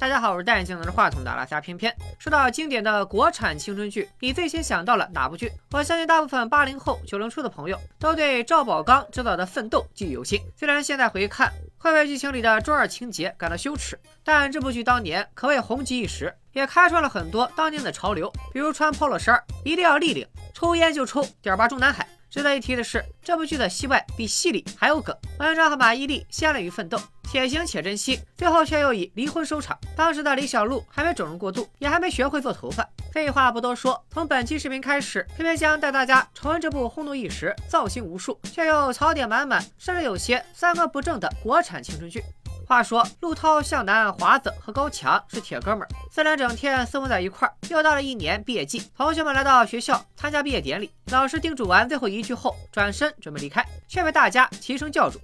大家好，我是戴眼镜拿着话筒的阿拉斯加偏偏。说到经典的国产青春剧，你最先想到了哪部剧？我相信大部分八零后、九零初的朋友都对赵宝刚执导的《奋斗》记忆犹新。虽然现在回看，会为剧情里的中二情节感到羞耻，但这部剧当年可谓红极一时，也开创了很多当年的潮流，比如穿 polo 衫一定要立领，抽烟就抽点八中南海。值得一提的是，这部剧的戏外比戏里还有梗。文章和马伊琍先了于奋斗，且行且珍惜，最后却又以离婚收场。当时的李小璐还没整容过度，也还没学会做头发。废话不多说，从本期视频开始，偏偏将带大家重温这部轰动一时、造型无数却又槽点满满，甚至有些三观不正的国产青春剧。话说，陆涛、向南、华子和高强是铁哥们儿，四人整天厮混在一块儿。又到了一年毕业季，同学们来到学校参加毕业典礼，老师叮嘱完最后一句后，转身准备离开，却被大家齐声叫住。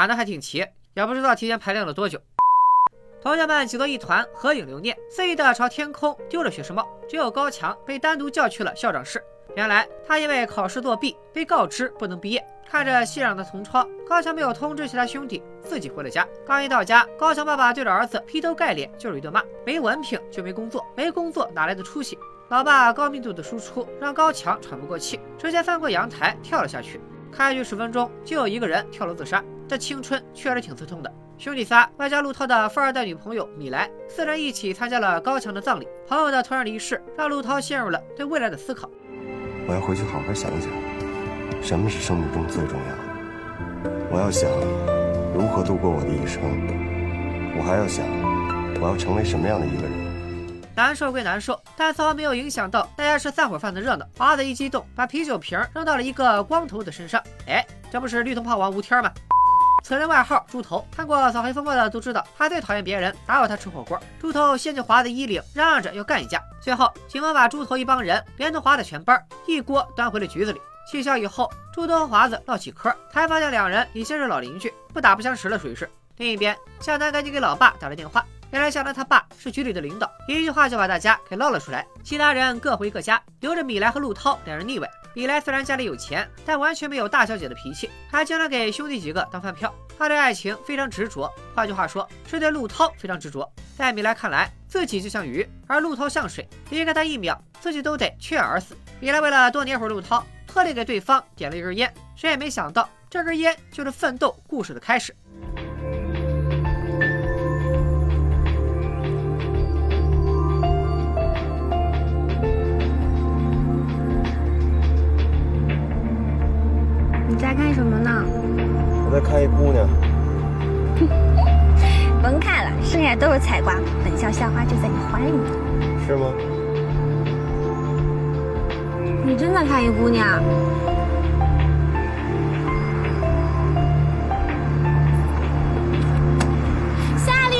喊的还挺齐，也不知道提前排练了多久。同学们挤作一团，合影留念，肆意的朝天空丢着学士帽。只有高强被单独叫去了校长室。原来他因为考试作弊，被告知不能毕业。看着熙攘的同窗，高强没有通知其他兄弟，自己回了家。刚一到家，高强爸爸对着儿子劈头盖脸就是一顿骂：没文凭就没工作，没工作哪来的出息？老爸高密度的输出让高强喘不过气，直接翻过阳台跳了下去。开局十分钟就有一个人跳楼自杀。这青春确实挺刺痛的。兄弟仨外加陆涛的富二代女朋友米莱，四人一起参加了高强的葬礼。朋友的突然离世，让陆涛陷入了对未来的思考。我要回去好好想一想，什么是生命中最重要的。我要想如何度过我的一生。我还要想，我要成为什么样的一个人。难受归难受，但丝毫没有影响到大家吃散伙饭的热闹。华子一激动，把啤酒瓶扔到了一个光头的身上。哎，这不是绿头炮王吴天吗？此人外号猪头，看过《扫黑风暴》的都知道，他最讨厌别人打扰他吃火锅。猪头掀起华子衣领，嚷嚷着要干一架。最后，警方把猪头一帮人连同华子全班一锅端回了局子里。气消以后，猪头和华子唠起嗑，才发现两人已经是老邻居，不打不相识了，属于是。另一边，向南赶紧给老爸打了电话。原来向南他爸是局里的领导，一句话就把大家给捞了出来。其他人各回各家，留着米莱和陆涛两人腻歪。米莱虽然家里有钱，但完全没有大小姐的脾气，还经常给兄弟几个当饭票。他对爱情非常执着，换句话说，是对陆涛非常执着。在米莱看来，自己就像鱼，而陆涛像水，离开他一秒，自己都得缺氧而死。米莱为了多黏会陆涛，特地给对方点了一根烟。谁也没想到，这根烟就是奋斗故事的开始。剩下都是菜瓜。本校校花就在你怀里。是吗？你真的看一姑娘？夏琳，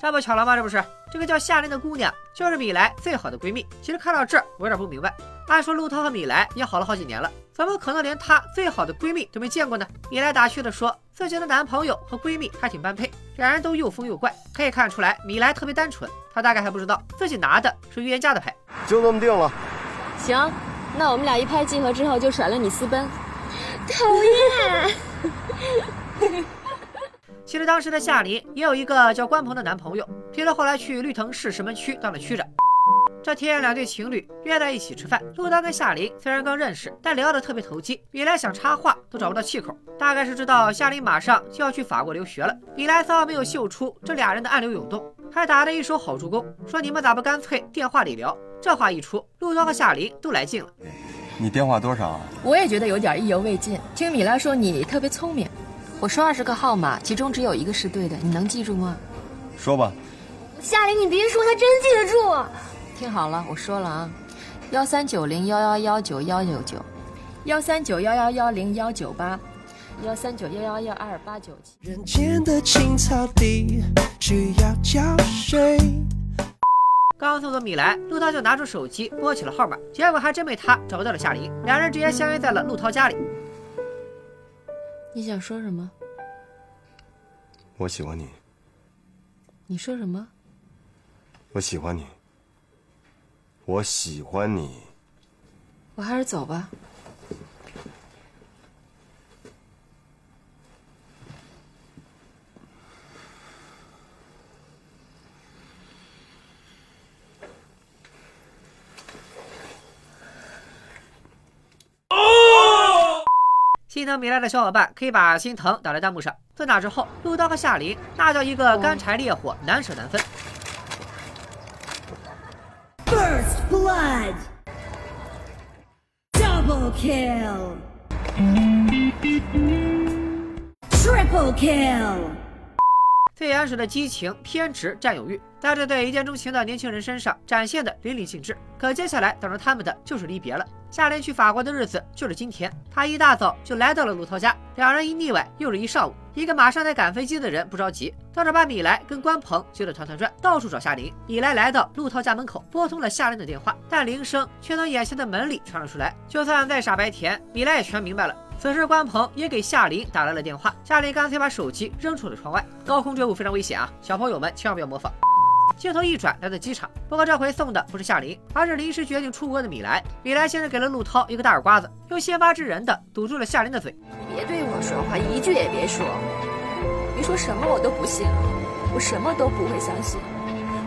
这不巧了吗？这不是这个叫夏琳的姑娘，就是米莱最好的闺蜜。其实看到这儿，我有点不明白。按说陆涛和米莱也好了好几年了，怎么可能连她最好的闺蜜都没见过呢？米莱打趣的说，自己的男朋友和闺蜜还挺般配，两人都又疯又怪。可以看出来，米莱特别单纯，她大概还不知道自己拿的是预言家的牌。就这么定了。行，那我们俩一拍即合之后就甩了你私奔。讨厌。其实当时的夏琳也有一个叫关鹏的男朋友，听说后来去绿藤市石门区当了区长。这天，两对情侣约在一起吃饭。陆涛跟夏琳虽然刚认识，但聊得特别投机。米莱想插话都找不到气口，大概是知道夏琳马上就要去法国留学了。米莱丝毫没有嗅出这俩人的暗流涌动，还打得一手好助攻，说你们咋不干脆电话里聊？这话一出，陆涛和夏琳都来劲了。你电话多少啊？我也觉得有点意犹未尽。听米莱说你特别聪明，我说二十个号码，其中只有一个是对的，你能记住吗？说吧。夏琳，你别说，他真记得住。听好了，我说了啊，幺三九零幺幺幺九幺九九，幺三九幺幺幺零幺九八，幺三九幺幺幺二八九七。人间的青草地需要浇水。刚送走米莱，陆涛就拿出手机拨起了号码，结果还真被他找到了夏琳，两人直接相约在了陆涛家里。你想说什么？我喜欢你，你说什么？我喜欢你，我喜欢你。我还是走吧。心疼米莱的小伙伴可以把心疼打在弹幕上。自那之后，陆涛和夏琳那叫一个干柴烈火，难舍难分。First blood. Double kill. Triple kill. 最原始的激情、偏执、占有欲，在这对一见钟情的年轻人身上展现的淋漓尽致。可接下来等着他们的就是离别了。夏琳去法国的日子就是今天，他一大早就来到了陆涛家，两人一腻歪又是一上午。一个马上得赶飞机的人不着急，倒是把米莱跟关鹏急得团团转，到处找夏琳。米莱来到陆涛家门口，拨通了夏琳的电话，但铃声却从眼前的门里传了出来。就算再傻白甜，米莱也全明白了。此时，关鹏也给夏琳打来了电话，夏琳干脆把手机扔出了窗外。高空坠物非常危险啊，小朋友们千万不要模仿。镜头一转，来到机场，不过这回送的不是夏琳，而是临时决定出国的米莱。米莱先是给了陆涛一个大耳刮子，又先发制人的堵住了夏琳的嘴。你别对我说话，一句也别说。你说什么我都不信，我什么都不会相信。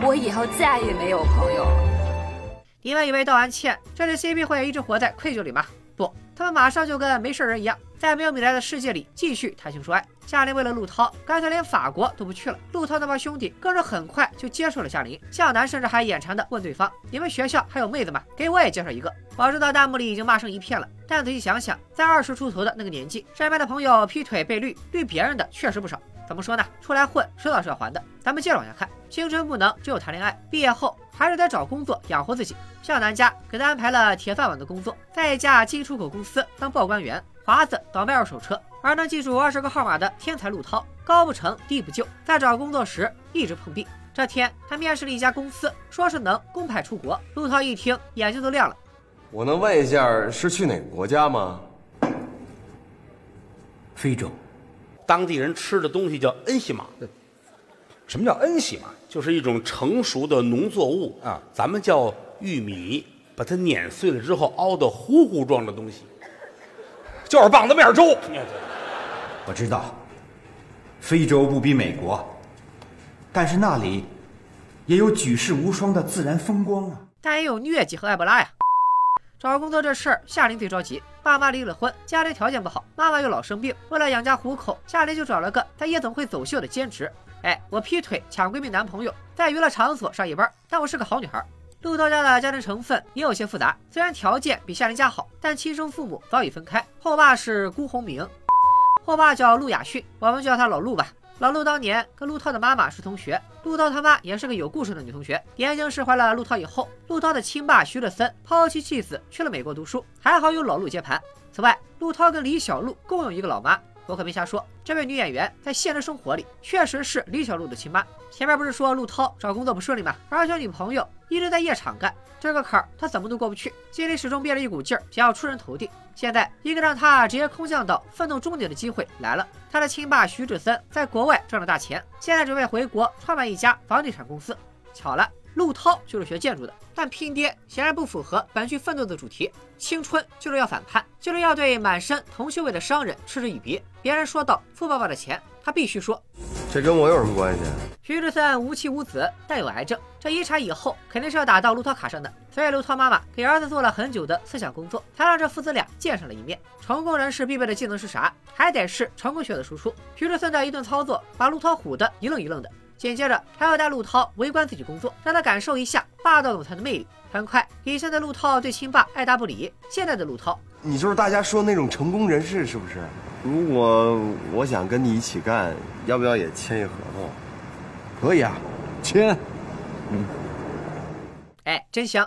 我以后再也没有朋友了。你们以为道完歉，这对 CP 会一直活在愧疚里吗？不，他们马上就跟没事人一样，在没有米莱的世界里继续谈情说爱。夏琳为了陆涛，干脆连法国都不去了。陆涛那帮兄弟更是很快就接受了夏琳。向南甚至还眼馋的问对方：“你们学校还有妹子吗？给我也介绍一个。”我知道弹幕里已经骂声一片了，但仔细想想，在二十出头的那个年纪，身边的朋友劈腿被绿，绿别人的确实不少。怎么说呢？出来混，迟早是要还的。咱们接着往下看，青春不能只有谈恋爱，毕业后还是得找工作养活自己。向南家给他安排了铁饭碗的工作，在一家进出口公司当报关员。华子倒卖二手车，而能记住二十个号码的天才陆涛，高不成低不就，在找工作时一直碰壁。这天他面试了一家公司，说是能公派出国。陆涛一听，眼睛都亮了。我能问一下，是去哪个国家吗？非洲，当地人吃的东西叫恩西玛，什么叫恩西玛？就是一种成熟的农作物啊咱们叫玉米，把它碾碎了之后熬的糊糊状的东西。就是棒子面粥。哎我知道，非洲不比美国，但是那里也有举世无双的自然风光啊。但也有疟疾和埃博拉呀。找工作这事儿，夏琳最着急。爸妈离了婚，家里条件不好，妈妈又老生病，为了养家糊口，夏琳就找了个在夜总会走秀的兼职。哎，我劈腿抢闺蜜男朋友，在娱乐场所上夜班，但我是个好女孩。陆涛家的家庭成分也有些复杂，虽然条件比夏琳家好，但亲生父母早已分开。后爸是辜鸿铭，后爸叫陆亚逊，我们就叫他老陆吧。老陆当年跟陆涛的妈妈是同学，陆涛他妈也是个有故事的女同学。言行释怀了陆涛以后，陆涛的亲爸徐乐森抛弃妻子去了美国读书，还好有老陆接盘。此外，陆涛跟李小璐共有一个老妈，我可没瞎说。这位女演员在现实生活里确实是李小璐的亲妈。前面不是说陆涛找工作不顺利吗？而且女朋友一直在夜场干，这个坎儿他怎么都过不去，心里始终憋着一股劲儿，想要出人头地。现在一个让他直接空降到奋斗终点的机会来了。他的亲爸徐志森在国外赚了大钱，现在准备回国创办一家房地产公司。巧了，陆涛就是学建筑的，但拼爹显然不符合本剧奋斗的主题。青春就是要反叛，就是要对满身铜臭味的商人嗤之以鼻。别人说到富爸爸的钱，他必须说这跟我有什么关系？徐志森无妻无子，但有癌症，这遗产以后肯定是要打到陆涛卡上的。所以陆涛妈妈给儿子做了很久的思想工作，才让这父子俩见上了一面。成功人士必备的技能是啥？还得是成功学的输出。徐志森的一顿操作，把陆涛唬得一愣一愣的。紧接着还要带陆涛围观自己工作，让他感受一下霸道总裁的魅力。很快，以前的陆涛对亲爸爱答不理，现在的陆涛你就是大家说的那种成功人士，是不是？如果我想跟你一起干，要不要也签一合同？可以啊，签。嗯哎，真香！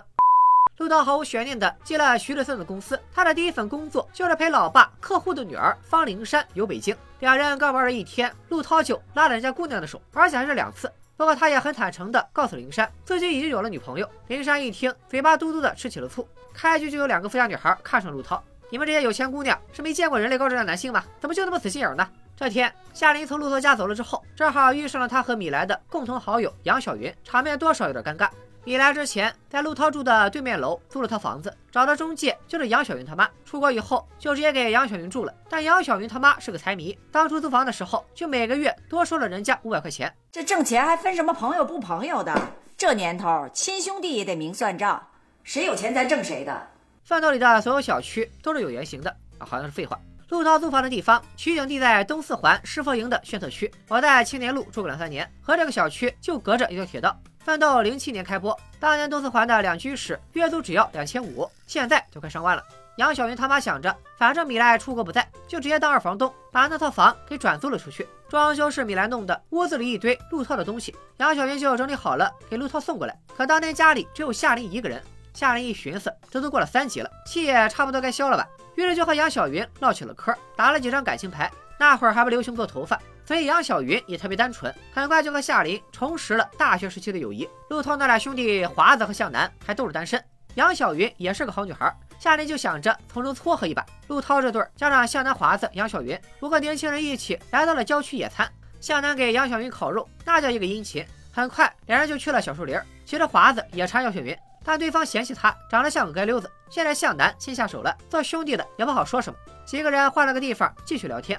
陆涛毫无悬念的进了徐志森的公司，他的第一份工作就是陪老爸客户的女儿方灵珊游北京。两人刚玩了一天，陆涛就拉了人家姑娘的手，而且还是两次。不过他也很坦诚的告诉灵珊，自己已经有了女朋友。灵珊一听，嘴巴嘟嘟的吃起了醋。开局就有两个富家女孩看上陆涛，你们这些有钱姑娘是没见过人类高质量男性吗？怎么就那么死心眼呢？这天，夏琳从陆涛家走了之后，正好遇上了他和米莱的共同好友杨晓云，场面多少有点尴尬。米来之前在陆涛住的对面楼租了套房子，找的中介就是杨小云他妈。出国以后就直接给杨小云住了，但杨小云他妈是个财迷，当初租房的时候就每个月多收了人家五百块钱。这挣钱还分什么朋友不朋友的？这年头，亲兄弟也得明算账，谁有钱咱挣谁的。范斗里的所有小区都是有原型的啊，好像是废话。陆涛租房的地方取景地在东四环石佛营的宣特区，我在青年路住过两三年，和这个小区就隔着一条铁道。奋斗零七年开播，当年东四环的两居室月租只要两千五，现在就快上万了。杨晓云他妈想着，反正米莱出国不在，就直接当二房东，把那套房给转租了出去。装修是米莱弄的，屋子里一堆陆涛的东西，杨晓云就整理好了给陆涛送过来。可当天家里只有夏琳一个人，夏琳一寻思，这都过了三级了，气也差不多该消了吧，于是就和杨晓云唠起了嗑，打了几张感情牌。那会儿还不流行做头发。所以杨小云也特别单纯，很快就和夏琳重拾了大学时期的友谊。陆涛那俩兄弟华子和向南还都是单身，杨小云也是个好女孩，夏琳就想着从中撮合一把。陆涛这对加上向南、华子、杨小云五个年轻人一起来到了郊区野餐，向南给杨小云烤肉，那叫一个殷勤。很快两人就去了小树林，其实华子也馋杨小云，但对方嫌弃他长得像个街溜子。现在向南先下手了，做兄弟的也不好说什么。几个人换了个地方继续聊天。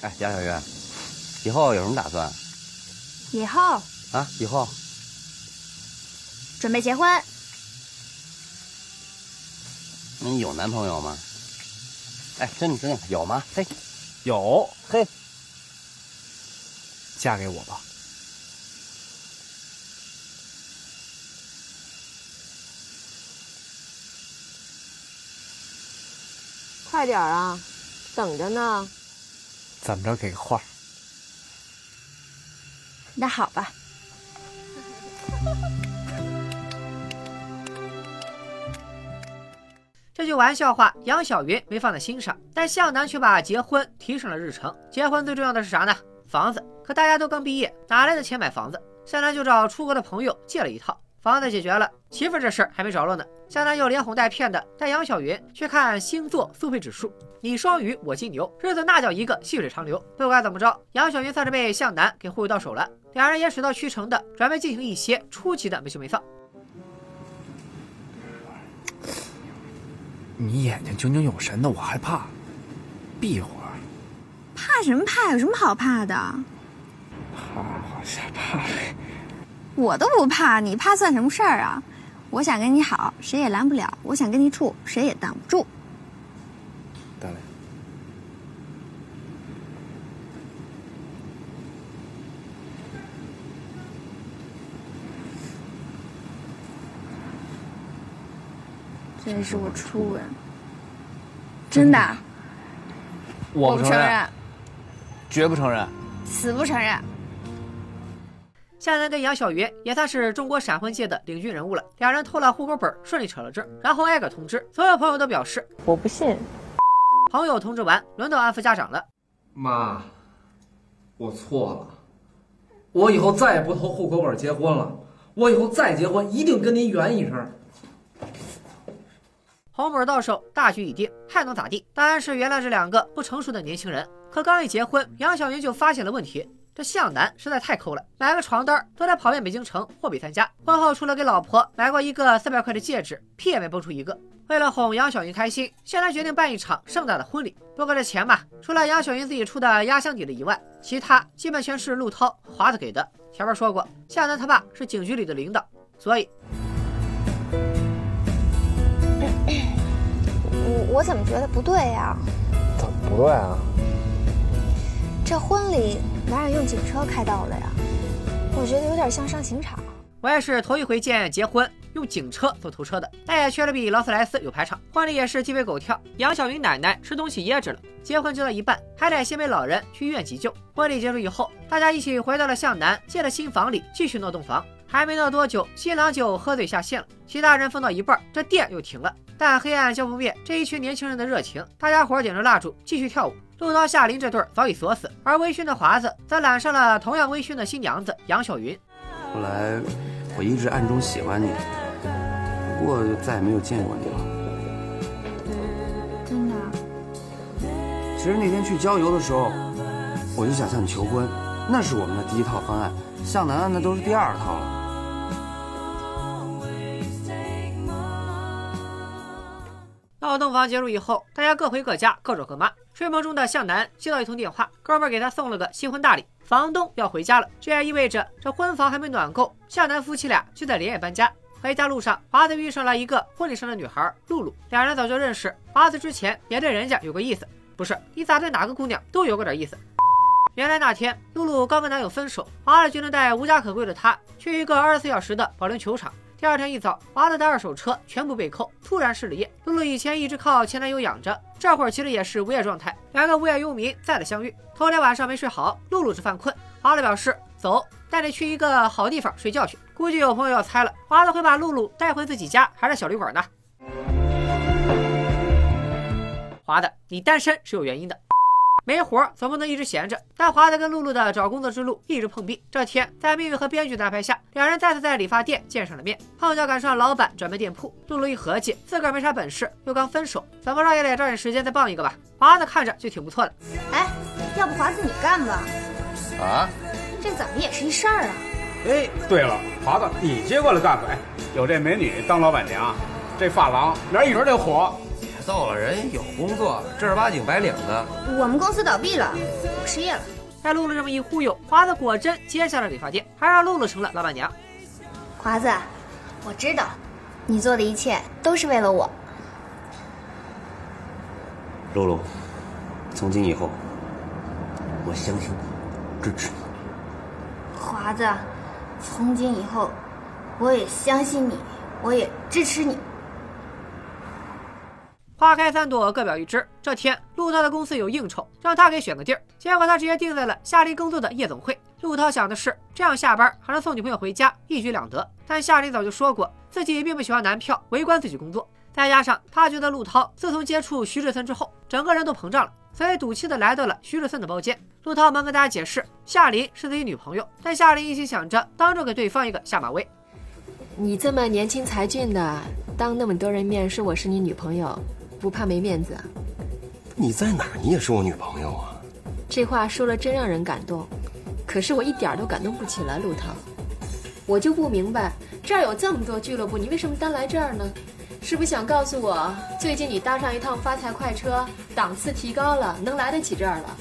哎，杨小云。以后有什么打算？以后啊，以后准备结婚。你有男朋友吗？哎，真的真的有吗？嘿，有嘿，嫁给我吧。快点啊，等着呢。怎么着？给个话。那好吧。这句玩笑话，杨晓云没放在心上，但向南却把结婚提上了日程。结婚最重要的是啥呢？房子。可大家都刚毕业，哪来的钱买房子？向南就找出国的朋友借了一套。房子解决了，媳妇这事儿还没着落呢。向南又连哄带骗的带杨晓云去看星座速配指数，你双鱼，我金牛，日子那叫一个细水长流。不管怎么着，杨晓云算是被向南给忽悠到手了。两人也水到渠成的准备进行一些初级的没羞没臊。你眼睛炯炯有神的，我害怕。闭会儿。怕什么怕？有什么好怕的？怕我吓怕。我都不怕，你怕算什么事儿啊？我想跟你好，谁也拦不了；我想跟你处，谁也挡不住。大雷，这是我初吻，真的。我不承认，绝不承认，死不承认。夏楠跟杨小云也算是中国闪婚界的领军人物了。两人偷了户口本，顺利扯了证，然后挨个通知所有朋友都表示我不信。朋友通知完，轮到安抚家长了。妈，我错了，我以后再也不偷户口本结婚了。我以后再结婚，一定跟您圆一声。红本到手，大局已定，还能咋地？当然是原谅这两个不成熟的年轻人。可刚一结婚，杨小云就发现了问题。这向南实在太抠了，买个床单都得跑遍北京城货比三家。婚后除了给老婆买过一个三百块的戒指，屁也没蹦出一个。为了哄杨小云开心，向南决定办一场盛大的婚礼。不过这钱嘛，除了杨小云自己出的压箱底的以外，其他基本全是陆涛、华子给的。前面说过，向南他爸是警局里的领导，所以，我我怎么觉得不对呀？怎么不对啊？这婚礼。哪有用警车开道的呀？我觉得有点像上刑场。我也是头一回见结婚用警车做头车的，但也确实比劳斯莱斯有排场。婚礼也是鸡飞狗跳，杨晓云奶奶吃东西噎着了。结婚就到一半，还得先陪老人去医院急救。婚礼结束以后，大家一起回到了向南借的新房里继续闹洞房。还没闹多久，新郎就喝醉下线了，其他人疯到一半，这电又停了。但黑暗浇不灭这一群年轻人的热情，大家伙点着蜡烛继续跳舞。陆刀、夏林这对早已锁死，而微醺的华子则揽上了同样微醺的新娘子杨晓云。后来，我一直暗中喜欢你，不过就再也没有见过你了。真的？其实那天去郊游的时候，我就想向你求婚，那是我们的第一套方案，向南那都是第二套了。闹洞房结束以后，大家各回各家，各找各妈。睡梦中的向南接到一通电话，哥们儿给他送了个新婚大礼，房东要回家了。这也意味着这婚房还没暖够，向南夫妻俩就在连夜搬家。回家路上，华子遇上了一个婚礼上的女孩露露，两人早就认识。华子之前也对人家有个意思，不是你咋对哪个姑娘都有过点意思？原来那天露露刚跟男友分手，华子决定带无家可归的她去一个二十四小时的保龄球场。第二天一早，华子的二手车全部被扣，突然失了业。露露以前一直靠前男友养着，这会儿其实也是无业状态。两个无业游民再次相遇，头天晚上没睡好，露露是犯困。华子表示走，带你去一个好地方睡觉去。估计有朋友要猜了，华子会把露露带回自己家还是小旅馆呢？华子，你单身是有原因的。没活总不能一直闲着。但华子跟露露的找工作之路一直碰壁。这天，在命运和编剧的安排下，两人再次在理发店见上了面。碰巧赶上老板转卖店铺，露露一合计，自个儿没啥本事，又刚分手，怎么着也得抓紧时间再傍一个吧。华子看着就挺不错的。哎，要不华子你干吧？啊？这怎么也是一事儿啊？哎，对了，华子，你接过来干吧。哎，有这美女当老板娘，这发廊明儿一准得火。逗了，人有工作，正儿八经白领的。我们公司倒闭了，我失业了。被露露这么一忽悠，华子果真接下了理发店，还让露露成了老板娘。华子，我知道，你做的一切都是为了我。露露，从今以后，我相信你，支持你。华子，从今以后，我也相信你，我也支持你。花开三朵，各表一枝。这天，陆涛的公司有应酬，让他给选个地儿。结果他直接定在了夏琳工作的夜总会。陆涛想的是，这样下班还能送女朋友回家，一举两得。但夏琳早就说过，自己并不喜欢男票围观自己工作。再加上他觉得陆涛自从接触徐志森之后，整个人都膨胀了，所以赌气的来到了徐志森的包间。陆涛忙跟大家解释，夏琳是自己女朋友。但夏琳一心想着当众给对方一个下马威。你这么年轻才俊的，当那么多人面说我是你女朋友。不怕没面子？你在哪儿？你也是我女朋友啊！这话说了真让人感动，可是我一点都感动不起来。陆涛，我就不明白，这儿有这么多俱乐部，你为什么单来这儿呢？是不是想告诉我，最近你搭上一趟发财快车，档次提高了，能来得起这儿了？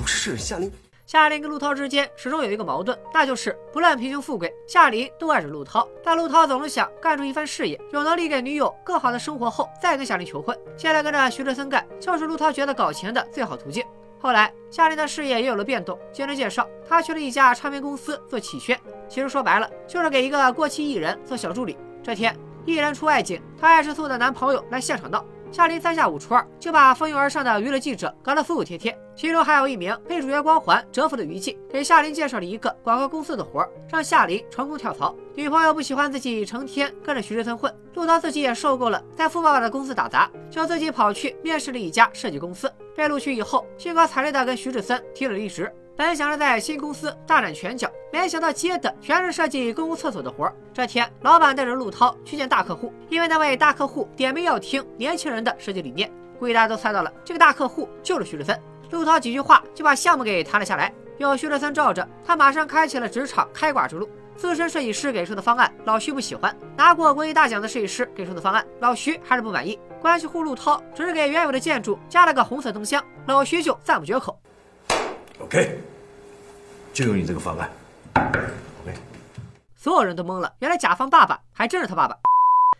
不是，夏琳。夏琳跟陆涛之间始终有一个矛盾，那就是不论贫穷富贵，夏琳都爱着陆涛。但陆涛总是想干出一番事业，有能力给女友更好的生活后，再跟夏琳求婚。现在跟着徐志森干，就是陆涛觉得搞钱的最好途径。后来，夏琳的事业也有了变动。经人介绍，她去了一家唱片公司做企宣，其实说白了，就是给一个过气艺人做小助理。这天，艺人出外景，她爱吃醋的男朋友来现场闹。夏琳三下五除二就把蜂拥而上的娱乐记者搞得服服帖帖，其中还有一名被主角光环折服的娱记，给夏琳介绍了一个广告公司的活儿，让夏琳成功跳槽。女朋友不喜欢自己成天跟着徐志森混，陆涛自己也受够了在富爸爸的公司打杂，就自己跑去面试了一家设计公司。被录取以后，兴高采烈地跟徐志森提了离职。本想着在新公司大展拳脚，没想到接的全是设计公共厕所的活儿。这天，老板带着陆涛去见大客户，因为那位大客户点名要听年轻人的设计理念。估计大家都猜到了，这个大客户就是徐志森。陆涛几句话就把项目给谈了下来，有徐志森罩着，他马上开启了职场开挂之路。资深设计师给出的方案，老徐不喜欢；拿过国艺大奖的设计师给出的方案，老徐还是不满意。关系户陆涛只是给原有的建筑加了个红色灯箱，老徐就赞不绝口。OK，就用你这个方案。OK，所有人都懵了，原来甲方爸爸还真是他爸爸。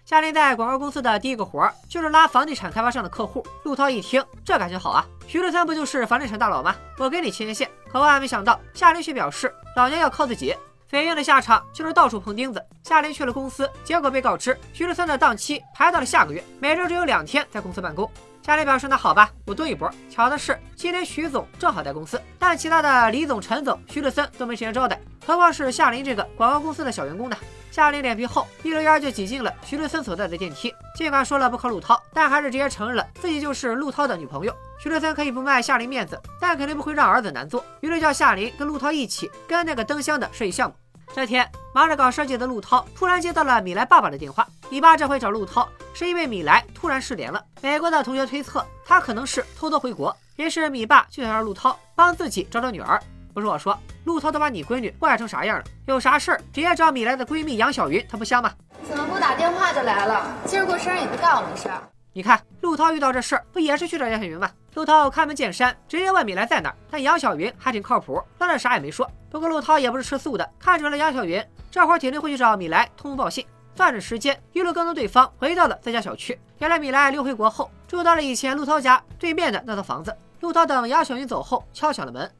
夏琳在广告公司的第一个活儿就是拉房地产开发商的客户。陆涛一听，这感觉好啊，徐志森不就是房地产大佬吗？我给你牵牵线。可万万没想到，夏琳却表示老娘要靠自己。肥鹰的下场就是到处碰钉子。夏琳去了公司，结果被告知徐志森的档期排到了下个月，每周只有两天在公司办公。夏琳表示那好吧，我蹲一波。巧的是，今天徐总正好在公司，但其他的李总、陈总、徐志森都没时间招待，何况是夏琳这个广告公司的小员工呢？夏琳脸皮厚，一溜烟就挤进了徐志森所在的电梯。尽管说了不靠陆涛，但还是直接承认了自己就是陆涛的女朋友。徐志森可以不卖夏琳面子，但肯定不会让儿子难做，于是叫夏琳跟陆涛一起跟那个灯箱的设计项目。这天，忙着搞设计的陆涛突然接到了米莱爸爸的电话。米爸这回找陆涛，是因为米莱突然失联了。美国的同学推测他可能是偷偷回国，于是米爸就想让陆涛帮自己找找女儿。不是我说，陆涛都把你闺女坏成啥样了？有啥事儿直接找米莱的闺蜜杨小云，她不香吗？怎么不打电话就来了？今儿过生日也不干我们事儿。你看，陆涛遇到这事儿不也是去找杨小云吗？陆涛开门见山，直接问米莱在哪儿。但杨小云还挺靠谱，当然啥也没说。不过陆涛也不是吃素的，看准了杨小云这会儿铁定会去找米莱通风报信。算着时间，一路跟踪对方回到了自家小区。原来米莱溜回国后，住到了以前陆涛家对面的那套房子。陆涛等杨晓云走后，敲响了门。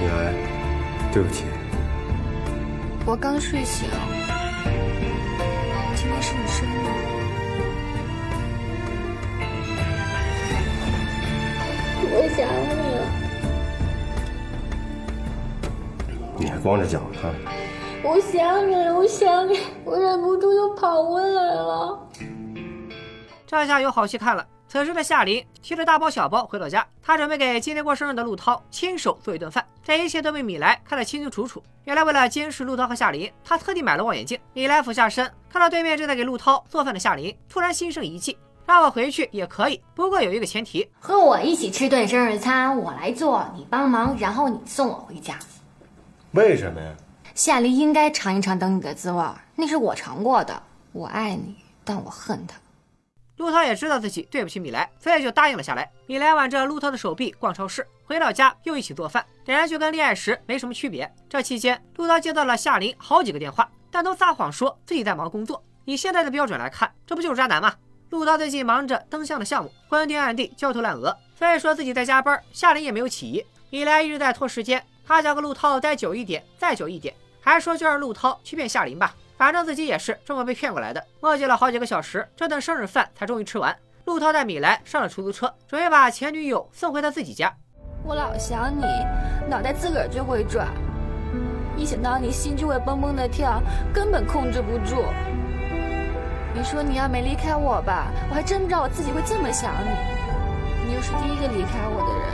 米莱，对不起。我刚睡醒，今天是你生日，我想你了。你还光着脚呢。我想你，我想你，我忍不住就跑回来了。这下有好戏看了。此时的夏琳提着大包小包回到家，她准备给今天过生日的陆涛亲手做一顿饭。这一切都被米莱看得清清楚楚。原来为了监视陆涛和夏琳，他特地买了望远镜。米莱俯下身，看到对面正在给陆涛做饭的夏琳，突然心生一计，让我回去也可以，不过有一个前提，和我一起吃顿生日餐，我来做，你帮忙，然后你送我回家。为什么呀？夏琳应该尝一尝等你的滋味，那是我尝过的。我爱你，但我恨他。陆涛也知道自己对不起米莱，所以就答应了下来。米莱挽着陆涛的手臂逛超市，回到家又一起做饭，两人就跟恋爱时没什么区别。这期间，陆涛接到了夏琳好几个电话，但都撒谎说自己在忙工作。以现在的标准来看，这不就是渣男吗？陆涛最近忙着灯箱的项目，昏天暗地，焦头烂额，所以说自己在加班。夏琳也没有起疑。米莱一直在拖时间，他想和陆涛待久一点，再久一点，还说就让陆涛去骗夏琳吧。反正自己也是这么被骗过来的，磨叽了好几个小时，这顿生日饭才终于吃完。陆涛带米莱上了出租车，准备把前女友送回他自己家。我老想你，脑袋自个儿就会转，一想到你心就会蹦蹦的跳，根本控制不住。你说你要没离开我吧，我还真不知道我自己会这么想你。你又是第一个离开我的人。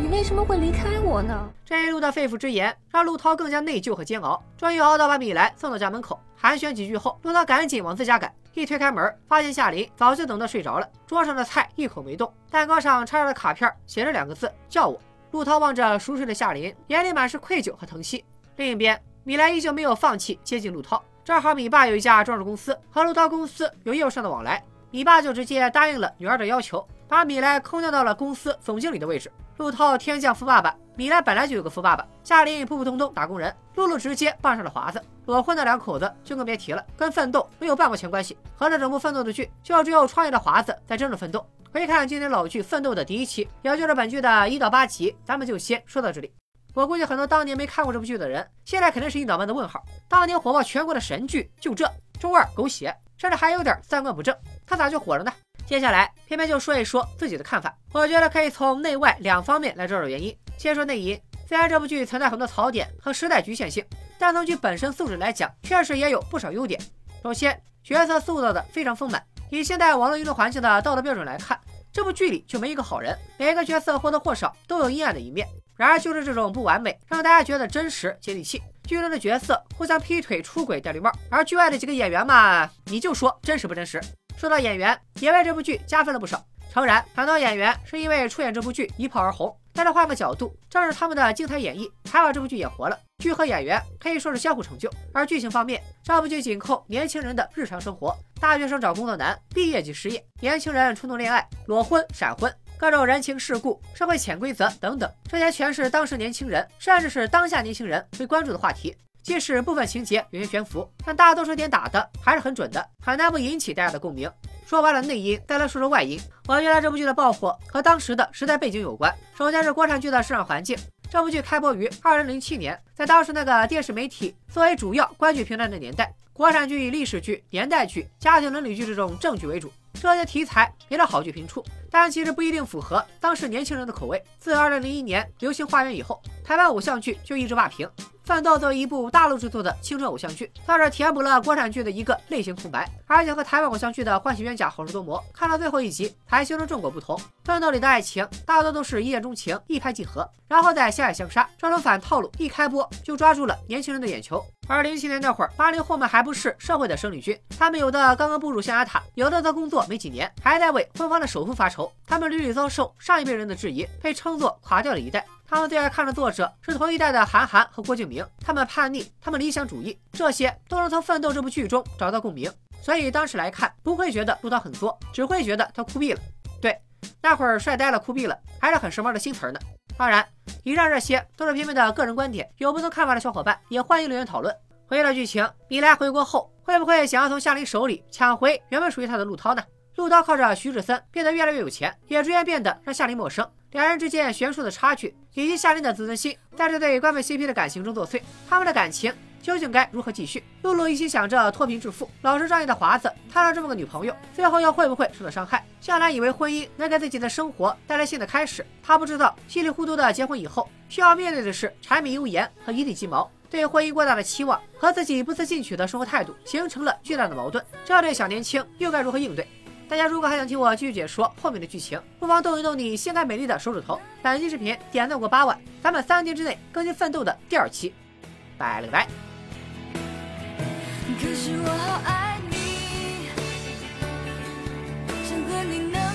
你为什么会离开我呢？这一路的肺腑之言让陆涛更加内疚和煎熬。终于熬到把米莱送到家门口，寒暄几句后，陆涛赶紧往自家赶。一推开门，发现夏琳早就等得睡着了，桌上的菜一口没动，蛋糕上插着的卡片写着两个字：叫我。陆涛望着熟睡的夏琳，眼里满是愧疚和疼惜。另一边，米莱依旧没有放弃接近陆涛。正好米爸有一家装饰公司，和陆涛公司有业务上的往来，米爸就直接答应了女儿的要求，把米莱空降到了公司总经理的位置。陆涛天降富爸爸，米莱本来就有个富爸爸。夏琳普普通通打工人，露露直接傍上了华子。裸婚的两口子就更别提了，跟奋斗没有半毛钱关系。合着整部奋斗的剧，就只有创业的华子在真正奋斗。回看经典老剧《奋斗》的第一期，也就是本剧的一到八集，咱们就先说到这里。我估计很多当年没看过这部剧的人，现在肯定是一脑门的问号。当年火爆全国的神剧，就这中二狗血，甚至还有点三观不正，他咋就火了呢？接下来，偏偏就说一说自己的看法。我觉得可以从内外两方面来找找原因。先说内因，虽然这部剧存在很多槽点和时代局限性，但从剧本身素质来讲，确实也有不少优点。首先，角色塑造的非常丰满。以现代网络舆论环境的道德标准来看，这部剧里就没一个好人，每个角色或多或少都有阴暗的一面。然而，就是这种不完美，让大家觉得真实接地气。剧中的角色互相劈腿、出轨、戴绿帽，而剧外的几个演员嘛，你就说真实不真实？说到演员，也为这部剧加分了不少。诚然，很多演员是因为出演这部剧一炮而红，但是换个角度，正是他们的精彩演绎，才把这部剧演活了。剧和演员可以说是相互成就。而剧情方面，这部剧紧扣年轻人的日常生活：大学生找工作难，毕业即失业，年轻人冲动恋爱、裸婚、闪婚，各种人情世故、社会潜规则等等，这些全是当时年轻人，甚至是当下年轻人会关注的话题。即使部分情节有些悬浮，但大多数点打的还是很准的，很难不引起大家的共鸣。说完了内因，再来说说外因。我觉得这部剧的爆火和当时的时代背景有关。首先是国产剧的市场环境，这部剧开播于二零零七年，在当时那个电视媒体作为主要观剧平台的年代，国产剧以历史剧、年代剧、家庭伦理剧这种正剧为主。这些题材没了好剧频出，但其实不一定符合当时年轻人的口味。自二零零一年《流星花园》以后，台湾偶像剧就一直霸屏。《奋斗》作为一部大陆制作的青春偶像剧，算是填补了国产剧的一个类型空白，而且和台湾偶像剧的《欢喜冤家》好事多磨看到最后一集才形成正果不同。《奋斗》里的爱情大多都是一见钟情、一拍即合，然后再相爱相杀，这种反套路一开播就抓住了年轻人的眼球。而零七年那会儿，八零后们还不是社会的生力军，他们有的刚刚步入象牙塔，有的则工作没几年，还在为婚房的首付发愁。他们屡屡遭受上一辈人的质疑，被称作垮掉的一代。他们最爱看的作者是同一代的韩寒和郭敬明，他们叛逆，他们理想主义，这些都能从《奋斗》这部剧中找到共鸣。所以当时来看，不会觉得陆涛很作，只会觉得他酷毙了。对，那会儿帅呆了、酷毙了，还是很时髦的新词儿呢。当然，以上这些都是片片的个人观点，有不同看法的小伙伴也欢迎留言讨论。回到剧情，米莱回国后会不会想要从夏琳手里抢回原本属于他的陆涛呢？陆涛靠着徐志森变得越来越有钱，也逐渐变得让夏琳陌生。两人之间悬殊的差距，以及夏琳的自尊心，在这对官配 CP 的感情中作祟。他们的感情究竟该如何继续？露露一心想着脱贫致富，老实仗义的华子摊上这么个女朋友，最后又会不会受到伤害？夏兰以为婚姻能给自己的生活带来新的开始，她不知道稀里糊涂的结婚以后，需要面对的是柴米油盐和一地鸡毛。对婚姻过大的期望和自己不思进取的生活态度，形成了巨大的矛盾。这对小年轻又该如何应对？大家如果还想听我继续解说后面的剧情不妨动一动你性感美丽的手指头本期视频点赞过八万咱们三天之内更新奋斗的第二期。拜了个拜。可是我好爱你想和你能